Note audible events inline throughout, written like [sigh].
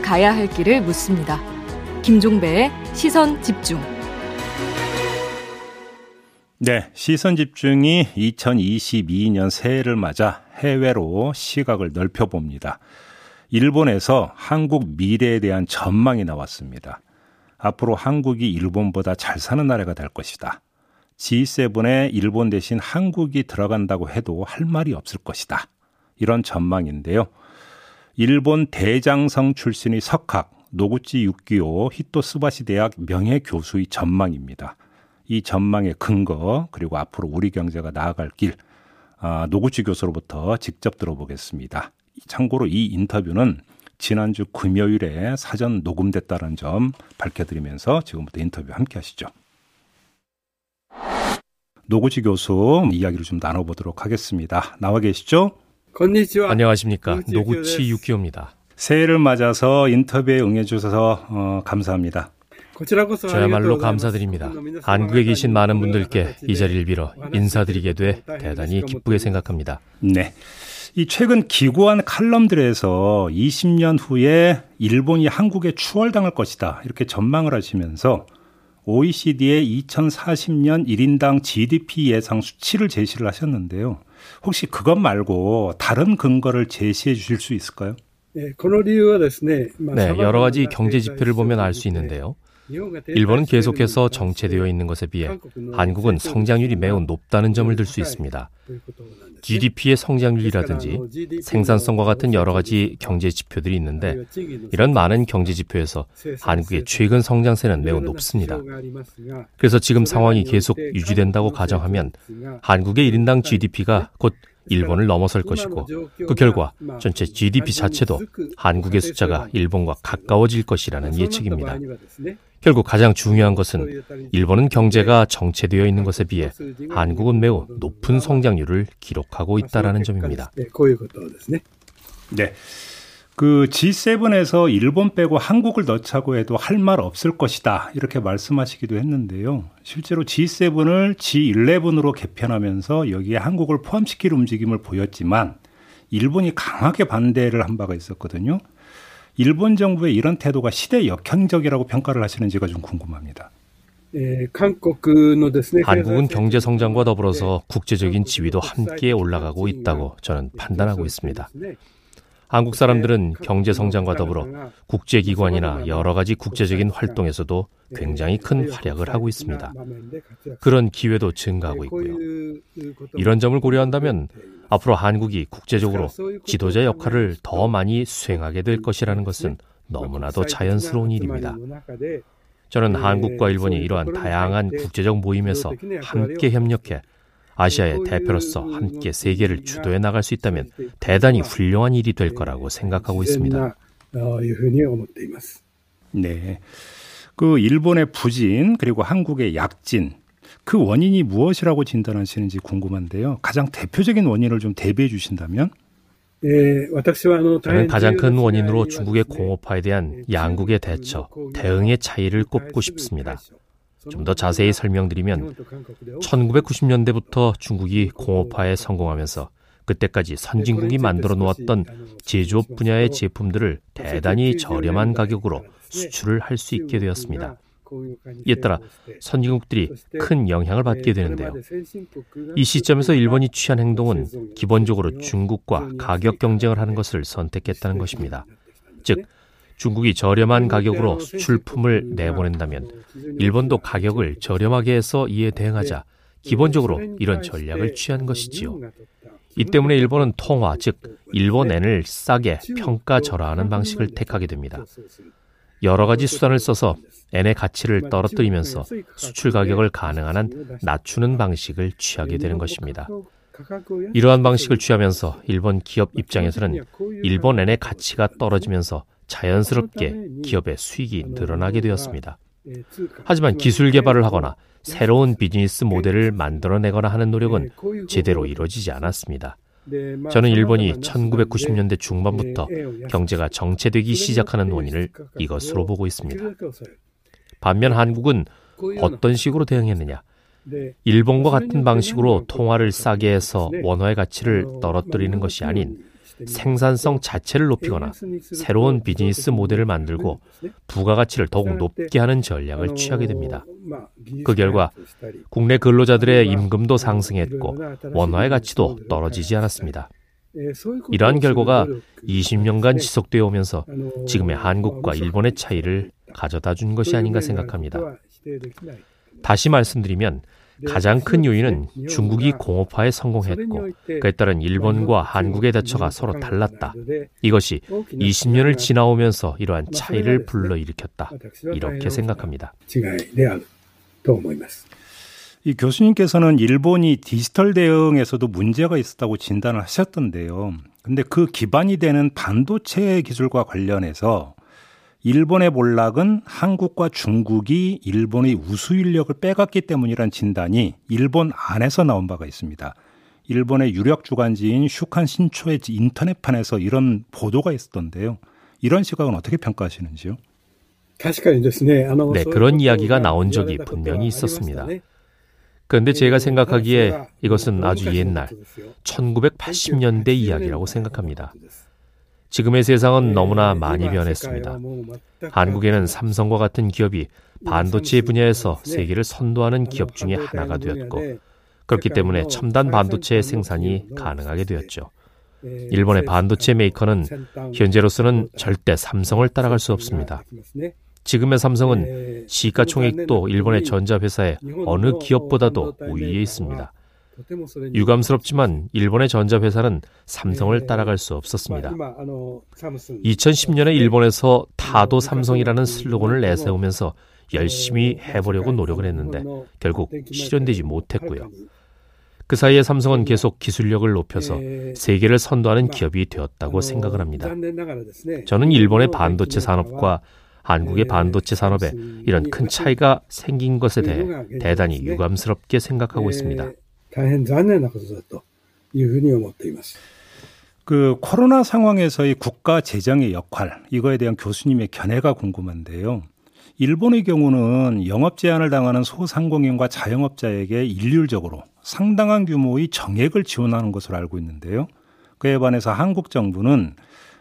가야 할 길을 묻습니다. 김종배의 시선 집중. 네, 시선 집중이 2022년 새해를 맞아 해외로 시각을 넓혀 봅니다. 일본에서 한국 미래에 대한 전망이 나왔습니다. 앞으로 한국이 일본보다 잘 사는 나라가 될 것이다. G7에 일본 대신 한국이 들어간다고 해도 할 말이 없을 것이다. 이런 전망인데요. 일본 대장성 출신의 석학 노구치 육기오 히토스바시 대학 명예 교수의 전망입니다. 이 전망의 근거 그리고 앞으로 우리 경제가 나아갈 길 아, 노구치 교수로부터 직접 들어보겠습니다. 참고로 이 인터뷰는 지난주 금요일에 사전 녹음됐다는 점 밝혀드리면서 지금부터 인터뷰 함께 하시죠. 노구치 교수 이야기를 좀 나눠보도록 하겠습니다. 나와 계시죠? 안녕하십니까. 노구치 유키오입니다. 새해를 맞아서 인터뷰에 응해주셔서 어, 감사합니다. 저야말로 감사드립니다. 한국에 계신 많은 분들께 이 자리를 빌어 인사드리게 돼 대단히 기쁘게 생각합니다. 네. 이 최근 기고한 칼럼들에서 20년 후에 일본이 한국에 추월당할 것이다. 이렇게 전망을 하시면서 OECD의 2040년 1인당 GDP 예상 수치를 제시를 하셨는데요. 혹시 그것 말고 다른 근거를 제시해 주실 수 있을까요? 네, 여러 가지 경제 지표를 보면 알 수 있는데요. 일본은 계속해서 정체되어 있는 것에 비해 한국은 성장률이 매우 높다는 점을 들 수 있습니다. GDP의 성장률이라든지 생산성과 같은 여러 가지 경제 지표들이 있는데 이런 많은 경제 지표에서 한국의 최근 성장세는 매우 높습니다. 그래서 지금 상황이 계속 유지된다고 가정하면 한국의 1인당 GDP가 곧 일본을 넘어설 것이고 그 결과 전체 GDP 자체도 한국의 숫자가 일본과 가까워질 것이라는 예측입니다. 결국 가장 중요한 것은 일본은 경제가 정체되어 있는 것에 비해 한국은 매우 높은 성장률을 기록하고 있다라는 점입니다. 네. 그 G7에서 일본 빼고 한국을 넣자고 해도 할 말 없을 것이다. 이렇게 말씀하시기도 했는데요. 실제로 G7을 G11으로 개편하면서 여기에 한국을 포함시킬 움직임을 보였지만 일본이 강하게 반대를 한 바가 있었거든요. 일본 정부의 이런 태도가 시대 역행적이라고 평가를 하시는지가 좀 궁금합니다. 한국은 경제 성장과 더불어서 국제적인 지위도 함께 올라가고 있다고 저는 판단하고 있습니다. 한국 사람들은 경제 성장과 더불어 국제기관이나 여러 가지 국제적인 활동에서도 굉장히 큰 활약을 하고 있습니다. 그런 기회도 증가하고 있고요. 이런 점을 고려한다면 앞으로 한국이 국제적으로 지도자 역할을 더 많이 수행하게 될 것이라는 것은 너무나도 자연스러운 일입니다. 저는 한국과 일본이 이러한 다양한 국제적 모임에서 함께 협력해 아시아의 대표로서 함께 세계를 주도해 나갈 수 있다면 대단히 훌륭한 일이 될 거라고 생각하고 있습니다. 네. 그 일본의 부진 그리고 한국의 약진 그 원인이 무엇이라고 진단하시는지 궁금한데요. 가장 대표적인 원인을 좀 대비해 주신다면? 저는 가장 큰 원인으로 중국의 공업화에 대한 양국의 대처, 대응의 차이를 꼽고 싶습니다. 좀 더 자세히 설명드리면 1990년대부터 중국이 공업화에 성공하면서 그때까지 선진국이 만들어 놓았던 제조업 분야의 제품들을 대단히 저렴한 가격으로 수출을 할 수 있게 되었습니다. 이에 따라 선진국들이 큰 영향을 받게 되는데요. 이 시점에서 일본이 취한 행동은 기본적으로 중국과 가격 경쟁을 하는 것을 선택했다는 것입니다. 즉, 중국이 저렴한 가격으로 수출품을 내보낸다면 일본도 가격을 저렴하게 해서 이에 대응하자 기본적으로 이런 전략을 취한 것이지요. 이 때문에 일본은 통화, 즉 일본엔을 싸게 평가 절하하는 방식을 택하게 됩니다. 여러 가지 수단을 써서 엔의 가치를 떨어뜨리면서 수출 가격을 가능한 한 낮추는 방식을 취하게 되는 것입니다. 이러한 방식을 취하면서 일본 기업 입장에서는 일본 엔의 가치가 떨어지면서 자연스럽게 기업의 수익이 늘어나게 되었습니다. 하지만 기술 개발을 하거나 새로운 비즈니스 모델을 만들어내거나 하는 노력은 제대로 이루어지지 않았습니다. 저는 일본이 1990년대 중반부터 경제가 정체되기 시작하는 원인을 이것으로 보고 있습니다. 반면 한국은 어떤 식으로 대응했느냐? 일본과 같은 방식으로 통화를 싸게 해서 원화의 가치를 떨어뜨리는 것이 아닌 생산성 자체를 높이거나 새로운 비즈니스 모델을 만들고 부가가치를 더욱 높게 하는 전략을 취하게 됩니다. 그 결과 국내 근로자들의 임금도 상승했고 원화의 가치도 떨어지지 않았습니다. 이러한 결과가 20년간 지속되어 오면서 지금의 한국과 일본의 차이를 가져다 준 것이 아닌가 생각합니다. 다시 말씀드리면 가장 큰 요인은 중국이 공업화에 성공했고 그에 따른 일본과 한국의 대처가 서로 달랐다. 이것이 20년을 지나오면서 이러한 차이를 불러일으켰다. 이렇게 생각합니다. 이 교수님께서는 일본이 디지털 대응에서도 문제가 있었다고 진단을 하셨던데요. 근데 그 기반이 되는 반도체 기술과 관련해서 일본의 몰락은 한국과 중국이 일본의 우수 인력을 빼갔기 때문이란 진단이 일본 안에서 나온 바가 있습니다. 일본의 유력 주간지인 슈칸 신초의 인터넷판에서 이런 보도가 있었던데요. 이런 시각은 어떻게 평가하시는지요? 네, 그런 이야기가 나온 적이 분명히 있었습니다. 그런데 제가 생각하기에 이것은 아주 옛날 1980년대 이야기라고 생각합니다. 지금의 세상은 너무나 많이 변했습니다. 한국에는 삼성과 같은 기업이 반도체 분야에서 세계를 선도하는 기업 중에 하나가 되었고, 그렇기 때문에 첨단 반도체 생산이 가능하게 되었죠. 일본의 반도체 메이커는 현재로서는 절대 삼성을 따라갈 수 없습니다. 지금의 삼성은 시가총액도 일본의 전자회사의 어느 기업보다도 우위에 있습니다. 유감스럽지만 일본의 전자회사는 삼성을 따라갈 수 없었습니다. 2010년에 일본에서 타도 삼성이라는 슬로건을 내세우면서 열심히 해보려고 노력을 했는데 결국 실현되지 못했고요. 그 사이에 삼성은 계속 기술력을 높여서 세계를 선도하는 기업이 되었다고 생각을 합니다. 저는 일본의 반도체 산업과 한국의 반도체 산업에 이런 큰 차이가 생긴 것에 대해 대단히 유감스럽게 생각하고 있습니다. 大変残念なことだというふうに思っています。그 코로나 상황에서의 국가 재정의 역할 이거에 대한 교수님의 견해가 궁금한데요. 일본의 경우는 영업 제한을 당하는 소상공인과 자영업자에게 일률적으로 상당한 규모의 정액을 지원하는 것으로 알고 있는데요. 그에 반해서 한국 정부는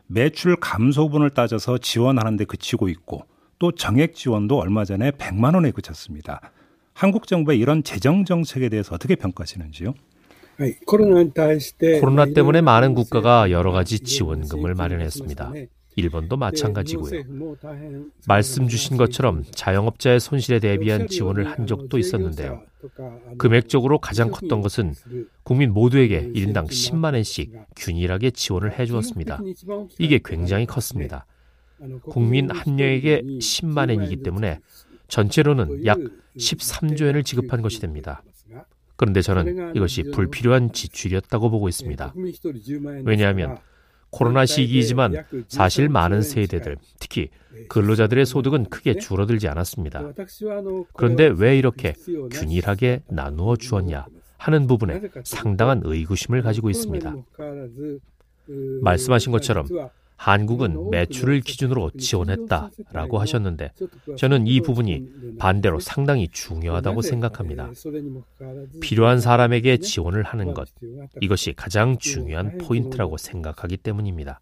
매출 감소분을 따져서 지원하는 데 그치고 있고 또 정액 지원도 얼마 전에 100만 원에 그쳤습니다. 한국 정부의 이런 재정 정책에 대해서 어떻게 평가하시는지요? 코로나 때문에 많은 국가가 여러 가지 지원금을 마련했습니다. 일본도 마찬가지고요. 말씀 주신 것처럼 자영업자의 손실에 대비한 지원을 한 적도 있었는데요. 금액적으로 가장 컸던 것은 국민 모두에게 1인당 10만 원씩 균일하게 지원을 해 주었습니다. 이게 굉장히 컸습니다. 국민 한 명에게 10만 원이기 때문에 전체로는 약 13조 엔을 지급한 것이 됩니다. 그런데 저는 이것이 불필요한 지출이었다고 보고 있습니다. 왜냐하면 코로나 시기이지만 사실 많은 세대들, 특히 근로자들의 소득은 크게 줄어들지 않았습니다. 그런데 왜 이렇게 균일하게 나누어 주었냐 하는 부분에 상당한 의구심을 가지고 있습니다. 말씀하신 것처럼 한국은 매출을 기준으로 지원했다라고 하셨는데 저는 이 부분이 반대로 상당히 중요하다고 생각합니다. 필요한 사람에게 지원을 하는 것, 이것이 가장 중요한 포인트라고 생각하기 때문입니다.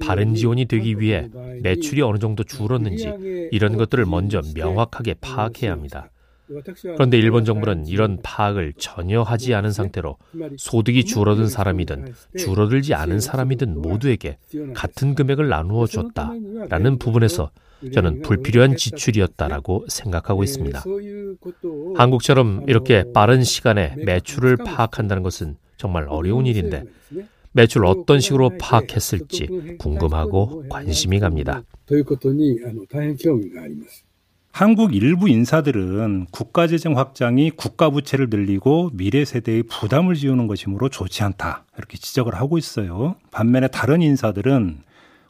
바른 지원이 되기 위해 매출이 어느 정도 줄었는지 이런 것들을 먼저 명확하게 파악해야 합니다. 그런데 일본 정부는 이런 파악을 전혀 하지 않은 상태로 소득이 줄어든 사람이든 줄어들지 않은 사람이든 모두에게 같은 금액을 나누어 줬다라는 부분에서 저는 불필요한 지출이었다라고 생각하고 있습니다. 한국처럼 이렇게 빠른 시간에 매출을 파악한다는 것은 정말 어려운 일인데 매출 어떤 식으로 파악했을지 궁금하고 관심이 갑니다. 한국 일부 인사들은 국가재정 확장이 국가 부채를 늘리고 미래 세대의 부담을 지우는 것이므로 좋지 않다. 이렇게 지적을 하고 있어요. 반면에 다른 인사들은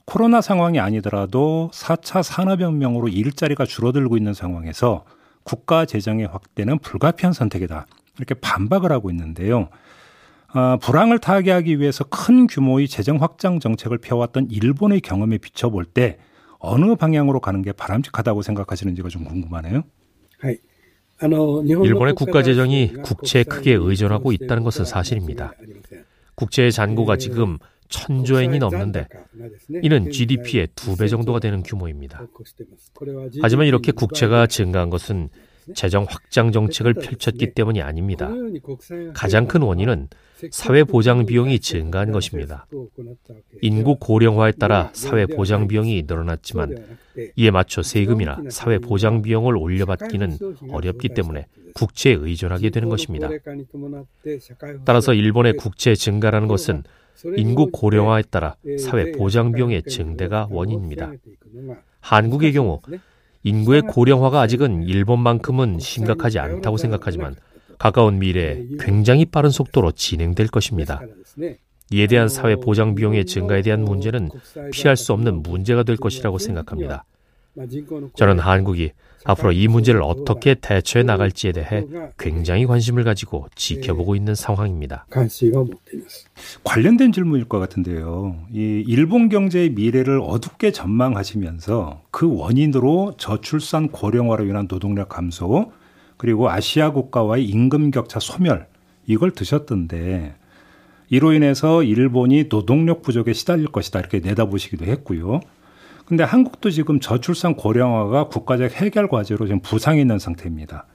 코로나 상황이 아니더라도 4차 산업혁명으로 일자리가 줄어들고 있는 상황에서 국가 재정의 확대는 불가피한 선택이다. 이렇게 반박을 하고 있는데요. 어, 불황을 타개하기 위해서 큰 규모의 재정 확장 정책을 펴왔던 일본의 경험에 비춰볼 때 어느 방향으로 가는 게 바람직하다고 생각하시는지가 좀 궁금하네요. 일본의 국가 재정이 국채에 크게 의존하고 있다는 것은 사실입니다. 국채의 잔고가 지금 천조엔이 넘는데 이는 GDP의 두 배 정도가 되는 규모입니다. 하지만 이렇게 국채가 증가한 것은 재정 확장 정책을 펼쳤기 때문이 아닙니다. 가장 큰 원인은 사회 보장 비용이 증가한 것입니다. 인구 고령화에 따라 사회 보장 비용이 늘어났지만 이에 맞춰 세금이나 사회 보장 비용을 올려받기는 어렵기 때문에 국채에 의존하게 되는 것입니다. 따라서 일본의 국채 증가라는 것은 인구 고령화에 따라 사회 보장 비용의 증대가 원인입니다. 한국의 경우 인구의 고령화가 아직은 일본만큼은 심각하지 않다고 생각하지만 가까운 미래에 굉장히 빠른 속도로 진행될 것입니다. 이에 대한 사회 보장 비용의 증가에 대한 문제는 피할 수 없는 문제가 될 것이라고 생각합니다. 저는 한국이 앞으로 이 문제를 어떻게 대처해 나갈지에 대해 굉장히 관심을 가지고 지켜보고 있는 상황입니다. 관련된 질문일 것 같은데요. 이 일본 경제의 미래를 어둡게 전망하시면서 그 원인으로 저출산 고령화로 인한 노동력 감소 그리고 아시아 국가와의 임금 격차 소멸 이걸 드셨던데 이로 인해서 일본이 노동력 부족에 시달릴 것이다 이렇게 내다보시기도 했고요. 근데 한국도 지금 저출산 고령화가 국가적 해결 과제로 지금 부상해 있는 상태입니다.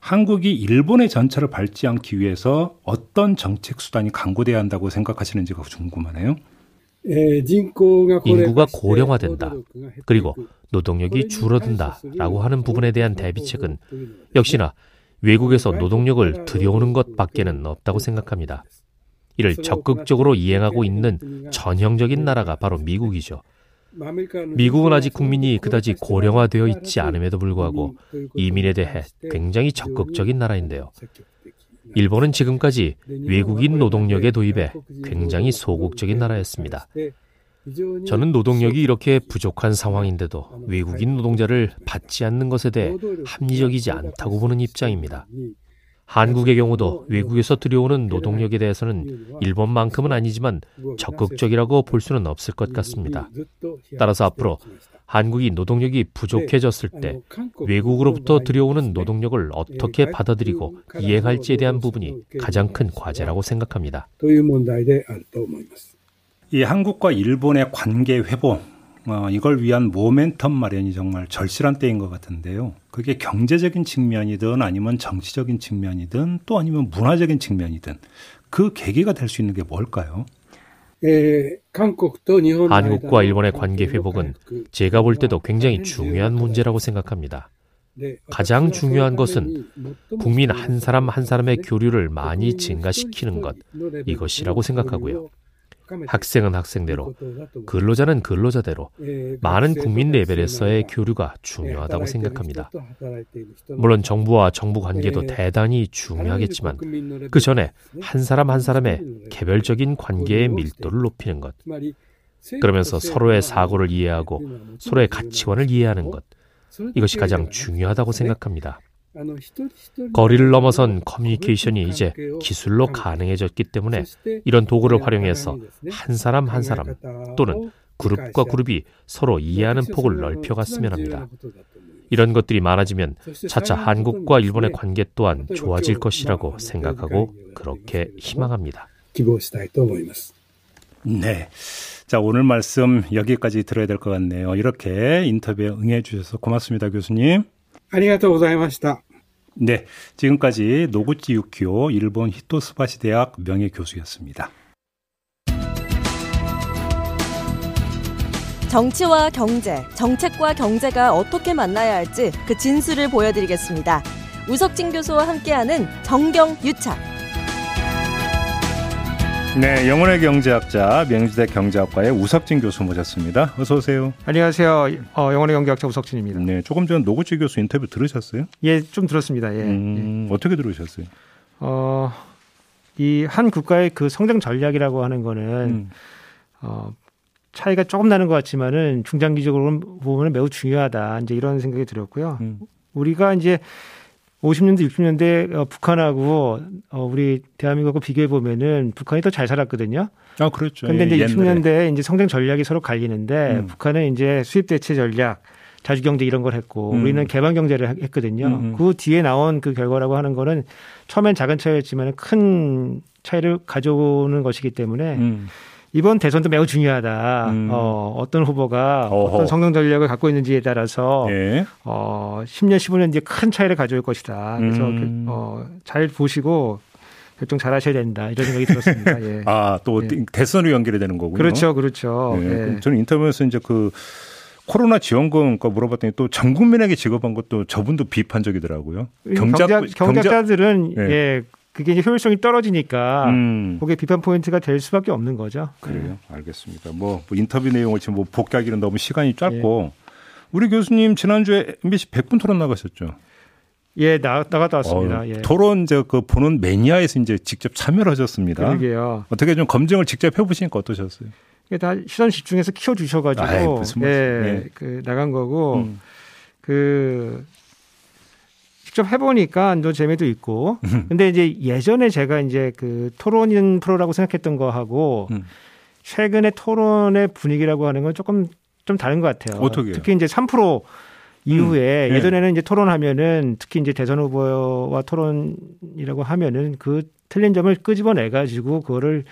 한국이 일본의 전철을 밟지 않기 위해서 어떤 정책 수단이 강구돼야 한다고 생각하시는지가 궁금하네요. 인구가 고령화된다. 그리고 노동력이 줄어든다라고 하는 부분에 대한 대비책은 역시나 외국에서 노동력을 들여오는 것밖에는 없다고 생각합니다. 이를 적극적으로 이행하고 있는 전형적인 나라가 바로 미국이죠. 미국은 아직 국민이 그다지 고령화되어 있지 않음에도 불구하고 이민에 대해 굉장히 적극적인 나라인데요. 일본은 지금까지 외국인 노동력의 도입에 굉장히 소극적인 나라였습니다. 저는 노동력이 이렇게 부족한 상황인데도 외국인 노동자를 받지 않는 것에 대해 합리적이지 않다고 보는 입장입니다. 한국의 경우도 외국에서 들여오는 노동력에 대해서는 일본만큼은 아니지만 적극적이라고 볼 수는 없을 것 같습니다. 따라서 앞으로 한국이 노동력이 부족해졌을 때 외국으로부터 들여오는 노동력을 어떻게 받아들이고 이행할지에 대한 부분이 가장 큰 과제라고 생각합니다. 이 한국과 일본의 관계 회복 어, 이걸 위한 모멘텀 마련이 정말 절실한 때인 것 같은데요. 그게 경제적인 측면이든 아니면 정치적인 측면이든 또 아니면 문화적인 측면이든 그 계기가 될 수 있는 게 뭘까요? 한국과 일본의 관계 회복은 제가 볼 때도 굉장히 중요한 문제라고 생각합니다. 가장 중요한 것은 국민 한 사람 한 사람의 교류를 많이 증가시키는 것, 이것이라고 생각하고요. 학생은 학생대로, 근로자는 근로자대로 많은 국민 레벨에서의 교류가 중요하다고 생각합니다. 물론 정부와 정부 관계도 대단히 중요하겠지만 그 전에 한 사람 한 사람의 개별적인 관계의 밀도를 높이는 것. 그러면서 서로의 사고를 이해하고 서로의 가치관을 이해하는 것. 이것이 가장 중요하다고 생각합니다. 거리를 넘어선 커뮤니케이션이 이제 기술로 가능해졌기 때문에 이런 도구를 활용해서 한 사람 한 사람 또는 그룹과 그룹이 서로 이해하는 폭을 넓혀갔으면 합니다. 이런 것들이 많아지면 차차 한국과 일본의 관계 또한 좋아질 것이라고 생각하고 그렇게 희망합니다. 네. 자, 오늘 말씀 여기까지 들어야 될 것 같네요. 이렇게 인터뷰에 응해 주셔서 고맙습니다, 교수님. ありがとうございました。 네, 지금까지 노구치 유키오 일본 히토스바시 대학 명예 교수였습니다. 정치와 경제, 정책과 경제가 어떻게 만나야 할지 그 진수를 보여드리겠습니다. 우석진 교수와 함께하는 정경 유착. 네, 영혼의 경제학자 명지대 경제학과의 우석진 교수 모셨습니다. 어서 오세요. 안녕하세요. 어, 영혼의 경제학자 우석진입니다. 네, 조금 전 노구치 교수 인터뷰 들으셨어요? 예, 좀 들었습니다. 예. 음, 예. 어떻게 들으셨어요? 어, 이 한 국가의 그 성장 전략이라고 하는 거는 음. 어, 차이가 조금 나는 것 같지만은 중장기적으로 보면 매우 중요하다. 이제 이런 생각이 들었고요. 음. 우리가 이제 50년대, 60년대 어, 북한하고 어, 우리 대한민국하고 비교해 보면은 북한이 더 잘 살았거든요. 아, 그렇죠. 근데 이제 예, 60년대에 이제 성장 전략이 서로 갈리는데 음. 북한은 이제 수입 대체 전략, 자주 경제 이런 걸 했고 음. 우리는 개방 경제를 했거든요. 음, 음. 그 뒤에 나온 그 결과라고 하는 거는 처음엔 작은 차이였지만 큰 차이를 가져오는 것이기 때문에 음. 이번 대선도 매우 중요하다. 음. 어, 어떤 후보가 어허. 어떤 성공 전략을 갖고 있는지에 따라서 예. 어, 10년, 15년 뒤에 큰 차이를 가져올 것이다. 그래서 음. 어, 잘 보시고 결정 잘 하셔야 된다. 이런 생각이 들었습니다. [laughs] 예. 아, 또 예. 대선으로 연결이 되는 거군요. 그렇죠. 그렇죠. 예. 예. 저는 인터뷰에서 이제 그 코로나 지원금 거 물어봤더니 또 전 국민에게 지급한 것도 저분도 비판적이더라고요. 경제 경제자들은 예. 예. 그게 이제 효율성이 떨어지니까 음. 그게 비판 포인트가 될 수밖에 없는 거죠. 그래요. 네. 알겠습니다. 뭐, 뭐 인터뷰 내용을 지금 뭐 복귀하기는 너무 시간이 짧고 예. 우리 교수님 지난주에 MBC 100분 토론 나가셨죠. 예, 나, 나갔다 왔습니다. 어, 예. 토론 이제 그 보는 매니아에서 이제 직접 참여를 하셨습니다. 그러게요. 어떻게 좀 검증을 직접 해보시니까 어떠셨어요? 이게 다 시선 집중해서 키워주셔가지고 예, 예, 그 나간 거고 음. 그 직접 해보니까 또 재미도 있고. 음. 근데 이제 예전에 제가 이제 그 토론인 프로라고 생각했던 거하고 음. 최근의 토론의 분위기라고 하는 건 조금 좀 다른 것 같아요. 어떻게 특히 이제 3% 이후에 음. 네. 예전에는 이제 토론하면은 특히 이제 대선 후보와 토론이라고 하면은 그 틀린 점을 끄집어내 가지고 그거를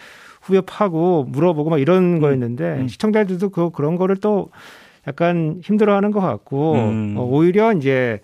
후벼 파고 물어보고 막 이런 음. 거였는데 음. 시청자들도 그 그런 거를 또 약간 힘들어하는 것 같고 음. 어, 오히려 이제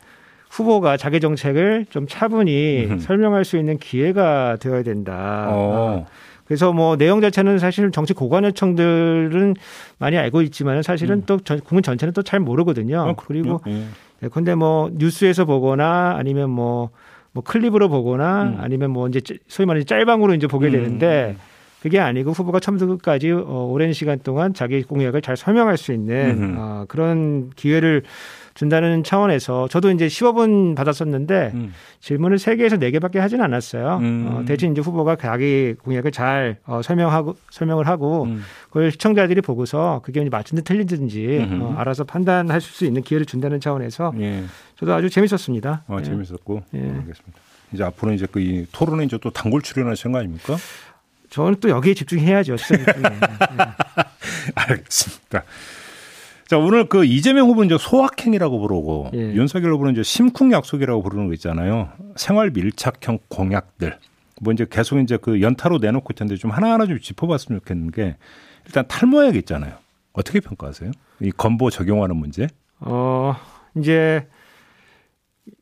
후보가 자기 정책을 좀 차분히 음. 설명할 수 있는 기회가 되어야 된다. 어. 그래서 뭐 내용 자체는 사실 정치 고관여청들은 많이 알고 있지만 사실은 음. 또 전, 국민 전체는 또 잘 모르거든요. 어, 그리고 예. 근데 뭐 뉴스에서 보거나 아니면 뭐뭐 뭐 클립으로 보거나 음. 아니면 뭐 이제 소위 말하는 짤방으로 이제 보게 음. 되는데 그게 아니고 후보가 처음부터 끝까지 어, 오랜 시간 동안 자기 공약을 잘 설명할 수 있는 어, 그런 기회를 준다는 차원에서 저도 이제 15분 받았었는데 음. 질문을 3개에서 4개밖에 하진 않았어요. 음. 어, 대신 이제 후보가 자기 공약을 잘 어, 설명하고 설명을 하고 음. 그걸 시청자들이 보고서 그게 이제 맞든 틀리든지 어, 알아서 판단할 수 있는 기회를 준다는 차원에서 예. 저도 아주 재밌었습니다. 아, 예. 재밌었고. 예. 알겠습니다. 이제 앞으로 이제 그 토론에 이제 또 단골 출연하시는 거 아닙니까? 저는 또 여기에 집중해야죠. 집중해. 네. [laughs] 알겠습니다. 자, 오늘 그 이재명 후보는 이제 소확행이라고 부르고 예. 윤석열 후보는 이제 심쿵 약속이라고 부르는 거 있잖아요. 생활 밀착형 공약들. 뭐 이제 계속 이제 그 연타로 내놓고 있는데 좀 하나하나 좀 짚어봤으면 좋겠는 게 일단 탈모약 있잖아요. 어떻게 평가하세요? 이 건보 적용하는 문제? 어, 이제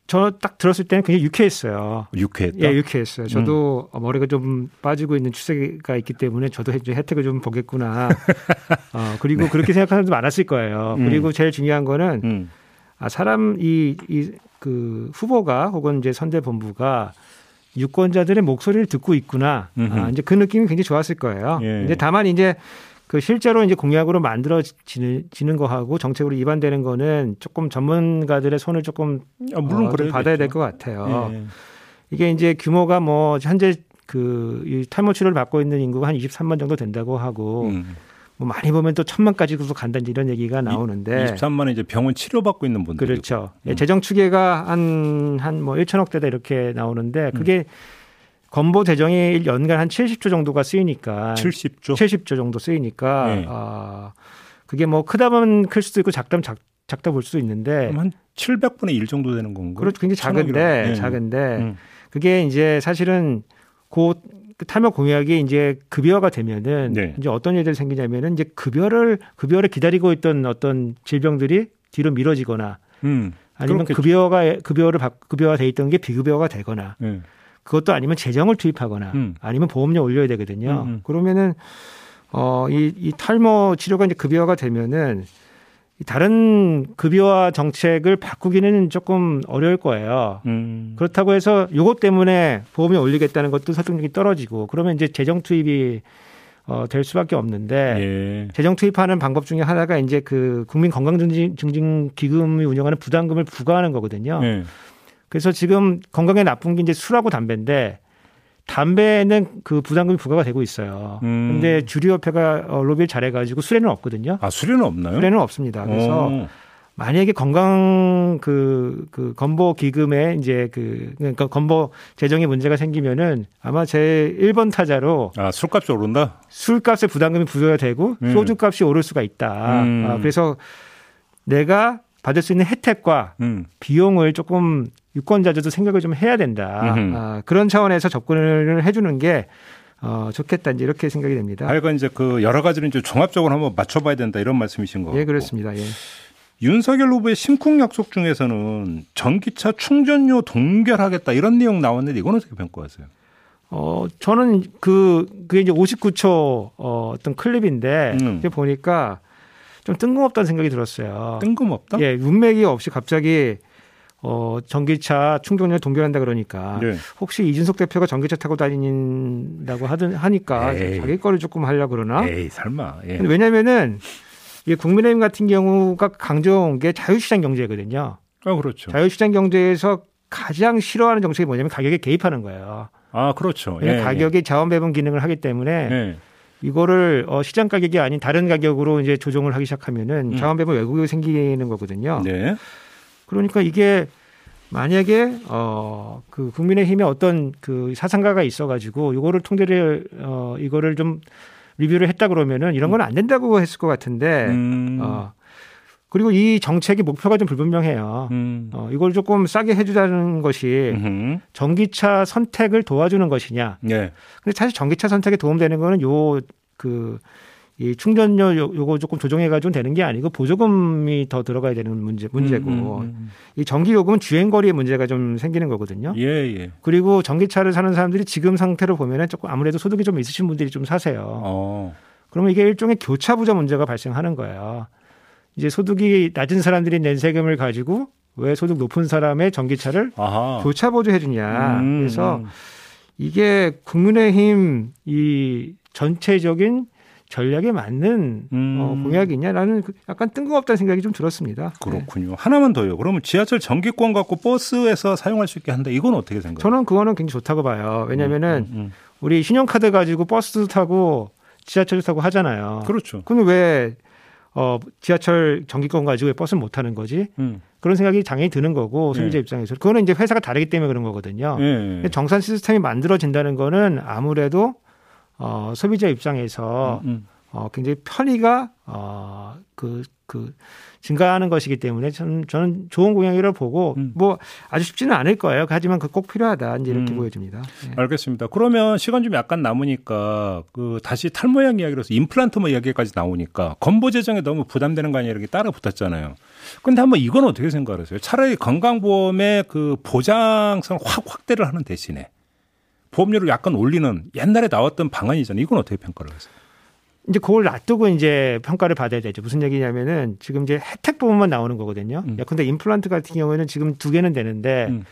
저 딱 들었을 때는 굉장히 유쾌했어요. 유쾌했다. 예, 유쾌했어요. 저도 음. 머리가 좀 빠지고 있는 추세가 있기 때문에 저도 혜택을 좀 보겠구나. [laughs] 어, 그리고 네. 그렇게 생각하는 사람도 많았을 거예요. 음. 그리고 제일 중요한 거는 음. 아, 사람 이, 이, 그 후보가 혹은 이제 선대 본부가 유권자들의 목소리를 듣고 있구나. 아, 이제 그 느낌이 굉장히 좋았을 거예요. 예. 근데 다만 이제 그 실제로 이제 공약으로 만들어지는 거하고 정책으로 위반되는 거는 조금 전문가들의 손을 조금 아, 물론 어, 받아야 될 것 같아요. 예. 이게 이제 규모가 뭐 현재 그이 탈모 치료를 받고 있는 인구가 한 23만 정도 된다고 하고 음. 뭐 많이 보면 또 천만까지도 간다 이런 얘기가 나오는데 23만은 이제 병원 치료받고 있는 분들 그렇죠. 음. 재정 추계가 한 한 뭐 1천억 대다 이렇게 나오는데 그게 음. 건보 재정이 연간 한 70조 정도가 쓰이니까 70조 70조 정도 쓰이니까 네. 아 그게 뭐 크다 보면 클 수도 있고 작다면 작, 작다 볼 수도 있는데 한 700분의 1 정도 되는 건가요? 그렇죠. 굉장히 작은데 네. 작은데 음. 그게 이제 사실은 곧그 탈모 공약이 이제 급여가 되면은 네. 이제 어떤 일들이 생기냐면은 이제 급여를 급여를 기다리고 있던 어떤 질병들이 뒤로 미뤄지거나 음. 아니면 그렇겠죠. 급여가 급여를 급여가 돼 있던 게 비급여가 되거나 네. 그것도 아니면 재정을 투입하거나 음. 아니면 보험료 올려야 되거든요. 음. 음. 그러면은 어, 이, 이 탈모 치료가 이제 급여가 되면은 다른 급여와 정책을 바꾸기는 조금 어려울 거예요. 음. 그렇다고 해서 요것 때문에 보험이 올리겠다는 것도 설득력이 떨어지고 그러면 이제 재정 투입이 어, 될 수밖에 없는데 예. 재정 투입하는 방법 중에 하나가 이제 그 국민 건강 증진 기금이 운영하는 부담금을 부과하는 거거든요. 예. 그래서 지금 건강에 나쁜 게 이제 술하고 담배인데 담배는 그 부담금이 부과가 되고 있어요. 음. 근데 주류협회가 어, 로비를 잘해가지고 술에는 없거든요. 아 술에는 없나요? 술에는 없습니다. 그래서 오. 만약에 건강 그, 그 건보 기금에 이제 그, 그러니까 건보 재정에 문제가 생기면은 아마 제 1번 타자로. 아, 술값이 오른다? 술값에 부담금이 부여가 되고 음. 소주값이 오를 수가 있다. 음. 아, 그래서 내가 받을 수 있는 혜택과 음. 비용을 조금 유권자들도 생각을 좀 해야 된다. 아, 그런 차원에서 접근을 해주는 게 어, 좋겠다 이제 이렇게 생각이 됩니다. 하여간 이제 그 여러 가지를 이제 종합적으로 한번 맞춰봐야 된다 이런 말씀이신 거고. 예, 그렇습니다. 예. 윤석열 후보의 심쿵 약속 중에서는 전기차 충전료 동결하겠다 이런 내용 나왔는데 이건 어떻게 평가하세요? 어, 저는 그, 그게 이제 59초 어, 어떤 클립인데, 음. 보니까 좀 뜬금없다는 생각이 들었어요. 뜬금없다? 예, 문맥이 없이 갑자기 어, 전기차 충전료 동결한다 그러니까 네. 혹시 이준석 대표가 전기차 타고 다닌다고 하든 하니까 에이. 자기 거를 조금 하려고 그러나? 에이 설마. 예. 왜냐면은 이 국민의힘 같은 경우가 강조한 게 자유시장 경제거든요. 아 그렇죠. 자유시장 경제에서 가장 싫어하는 정책이 뭐냐면 가격에 개입하는 거예요. 아 그렇죠. 왜냐면 가격이 자원 배분 기능을 하기 때문에 예. 이거를 어, 시장 가격이 아닌 다른 가격으로 이제 조정을 하기 시작하면은 음. 자원 배분 왜곡이 생기는 거거든요. 네. 그러니까 이게 만약에 어 그 국민의힘에 어떤 그 사상가가 있어가지고 이거를 통제를 어 이거를 좀 리뷰를 했다 그러면은 이런 건 안 된다고 했을 것 같은데 음. 어 그리고 이 정책의 목표가 좀 불분명해요. 음. 어 이걸 조금 싸게 해주자는 것이 음흠. 전기차 선택을 도와주는 것이냐. 예. 근데 사실 전기차 선택에 도움되는 거는 요 그 이 충전료 요, 요거 조금 조정해 가지고 되는 게 아니고 보조금이 더 들어가야 되는 문제 문제고 음, 음, 이 전기 요금은 주행 거리에 문제가 좀 생기는 거거든요. 음. 예, 예. 그리고 전기차를 사는 사람들이 지금 상태로 보면은 조금 아무래도 소득이 좀 있으신 분들이 좀 사세요. 어. 그러면 이게 일종의 교차 부자 문제가 발생하는 거예요. 이제 소득이 낮은 사람들이 낸 세금을 가지고 왜 소득 높은 사람의 전기차를 아하. 교차 보조해 주냐. 음, 그래서 음. 이게 국민의힘 이 전체적인 전략에 맞는 음. 어, 공약이냐라는 그 약간 뜬금없다는 생각이 좀 들었습니다. 네. 그렇군요. 하나만 더요. 그러면 지하철 전기권 갖고 버스에서 사용할 수 있게 한다. 이건 어떻게 생각해요? 저는 그거는 굉장히 좋다고 봐요. 왜냐면은 음, 음. 우리 신용카드 가지고 버스 타고 지하철 타고 하잖아요. 그렇죠. 그럼 왜 어, 지하철 전기권 가지고 왜 버스를 못 타는 거지? 음. 그런 생각이 당연히 드는 거고 소비자 네. 입장에서 그거는 이제 회사가 다르기 때문에 그런 거거든요. 예, 예. 근데 정산 시스템이 만들어진다는 거는 아무래도 어, 소비자 입장에서 음, 어, 굉장히 편의가 어, 그, 그 증가하는 것이기 때문에 저는, 저는 좋은 공약이라고 보고 음. 뭐 아주 쉽지는 않을 거예요. 하지만 그 꼭 필요하다 이제 이렇게 음. 보여집니다. 네. 알겠습니다. 그러면 시간 좀 약간 남으니까 그 다시 탈모약 이야기로서 임플란트 뭐 이야기까지 나오니까 건보 재정에 너무 부담되는 거 아니냐 이렇게 따라 붙었잖아요. 근데 한번 이건 어떻게 생각하세요? 차라리 건강보험의 그 보장성을 확 확대를 하는 대신에 보험료를 약간 올리는 옛날에 나왔던 방안이잖아요. 이건 어떻게 평가를 하세요? 이제 그걸 놔두고 이제 평가를 받아야 되죠. 무슨 얘기냐면은 지금 이제 혜택 부분만 나오는 거거든요. 음. 야, 근데 임플란트 같은 경우에는 지금 두 개는 되는데 음.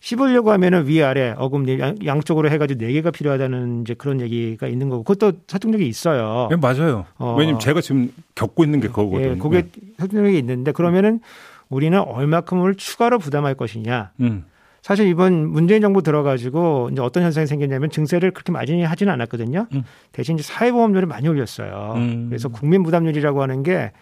씹으려고 하면은 위아래 어금니 양- 양쪽으로 해가지고 네 개가 필요하다는 이제 그런 얘기가 있는 거고 그것도 설득력이 있어요. 네, 맞아요. 어. 왜냐면 제가 지금 겪고 있는 게 그거거든요. 예, 그게 설득력이 있는데 그러면은 우리는 얼마큼을 추가로 부담할 것이냐. 음. 사실 이번 문재인 정부 들어가지고 이제 어떤 현상이 생겼냐면 증세를 그렇게 많이 하지는 않았거든요. 음. 대신 이제 사회보험료를 많이 올렸어요. 음. 그래서 국민 부담률이라고 하는 게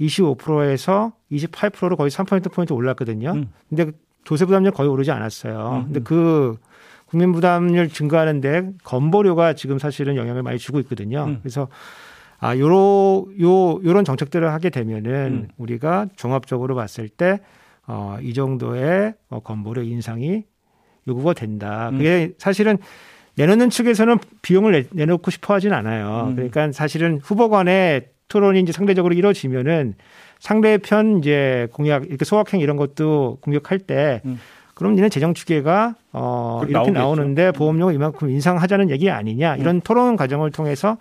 25%에서 28%로 거의 3%포인트 올랐거든요. 음. 근데 그 조세 부담률 거의 오르지 않았어요. 음. 근데 그 국민 부담률 증가하는데 건보료가 지금 사실은 영향을 많이 주고 있거든요. 음. 그래서 아, 요로, 요, 요런 정책들을 하게 되면은 음. 우리가 종합적으로 봤을 때 어, 이 정도의 어, 건보료 인상이 요구가 된다. 음. 그게 사실은 내놓는 측에서는 비용을 내, 내놓고 싶어 하진 않아요. 음. 그러니까 사실은 후보 간의 토론이 이제 상대적으로 이루어지면은 상대편 이제 공약 이렇게 소확행 이런 것도 공격할 때 음. 그럼 니네 재정 추계가 어그 이렇게 나오겠죠. 나오는데 보험료가 이만큼 인상하자는 얘기 아니냐 이런 음. 토론 과정을 통해서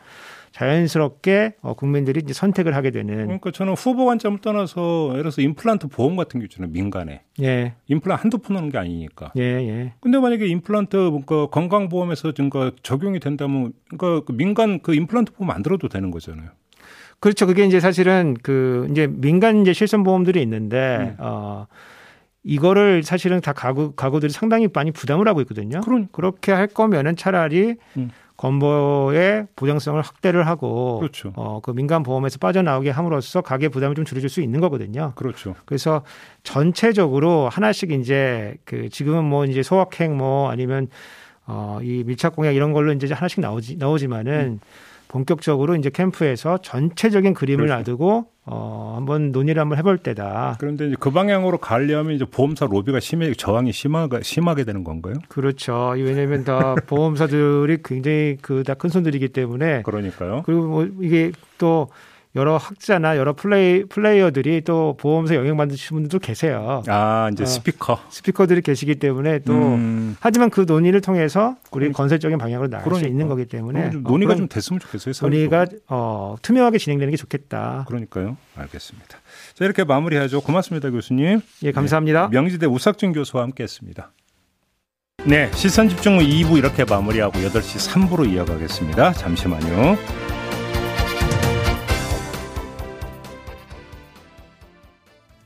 자연스럽게 어, 국민들이 이제 선택을 하게 되는 그러니까 저는 후보 관점을 떠나서 예를 들어서 임플란트 보험 같은 게 있잖아요. 민간에. 예, 임플란트 한두 푼 하는 게 아니니까. 예, 예. 근데 만약에 임플란트 뭔가 건강보험에서 뭔가 적용이 된다면 그러니까 그 민간 그 임플란트 보험 안 들어도 되는 거잖아요. 그렇죠. 그게 이제 사실은 그 이제 민간 이제 실손 보험들이 있는데 음. 어 이거를 사실은 다 가구 가구들이 상당히 많이 부담을 하고 있거든요. 그러니까. 그렇게 할 거면은 차라리 음. 건보의 보장성을 확대를 하고 그렇죠. 어, 그 민간 보험에서 빠져나오게 함으로써 가계 부담을 좀 줄여줄 수 있는 거거든요. 그렇죠. 그래서 전체적으로 하나씩 이제 그 지금은 뭐 이제 소확행 뭐 아니면 어, 이 밀착 공약 이런 걸로 이제 하나씩 나오지 나오지만은 본격적으로 이제 캠프에서 전체적인 그림을 음. 그렇죠. 놔두고 어, 한번 논의를 한번 해볼 때다. 그런데 이제 그 방향으로 가려면 이제 보험사 로비가 심해 저항이 심하게 심하게 되는 건가요? 그렇죠. 왜냐하면 다 [laughs] 보험사들이 굉장히 그 다 큰 손들이기 때문에 그러니까요. 그리고 뭐 이게 또 여러 학자나 여러 플레이 플레이어들이 또 보험사 영향 받으시는 분들도 계세요. 아 이제 어, 스피커. 스피커들이 계시기 때문에 또 음, 하지만 그 논의를 통해서 우리 그러니까. 건설적인 방향으로 나갈 그러니까. 수 있는 거기 때문에 좀 어, 논의가 그런 좀 됐으면 좋겠어요. 논의가 어, 투명하게 진행되는 게 좋겠다. 그러니까요. 알겠습니다. 자 이렇게 마무리하죠. 고맙습니다, 교수님. 예, 감사합니다. 명지대 우석준 교수와 함께했습니다. 네, 시선 집중 후 2부 이렇게 마무리하고 8시 3부로 이어가겠습니다. 잠시만요.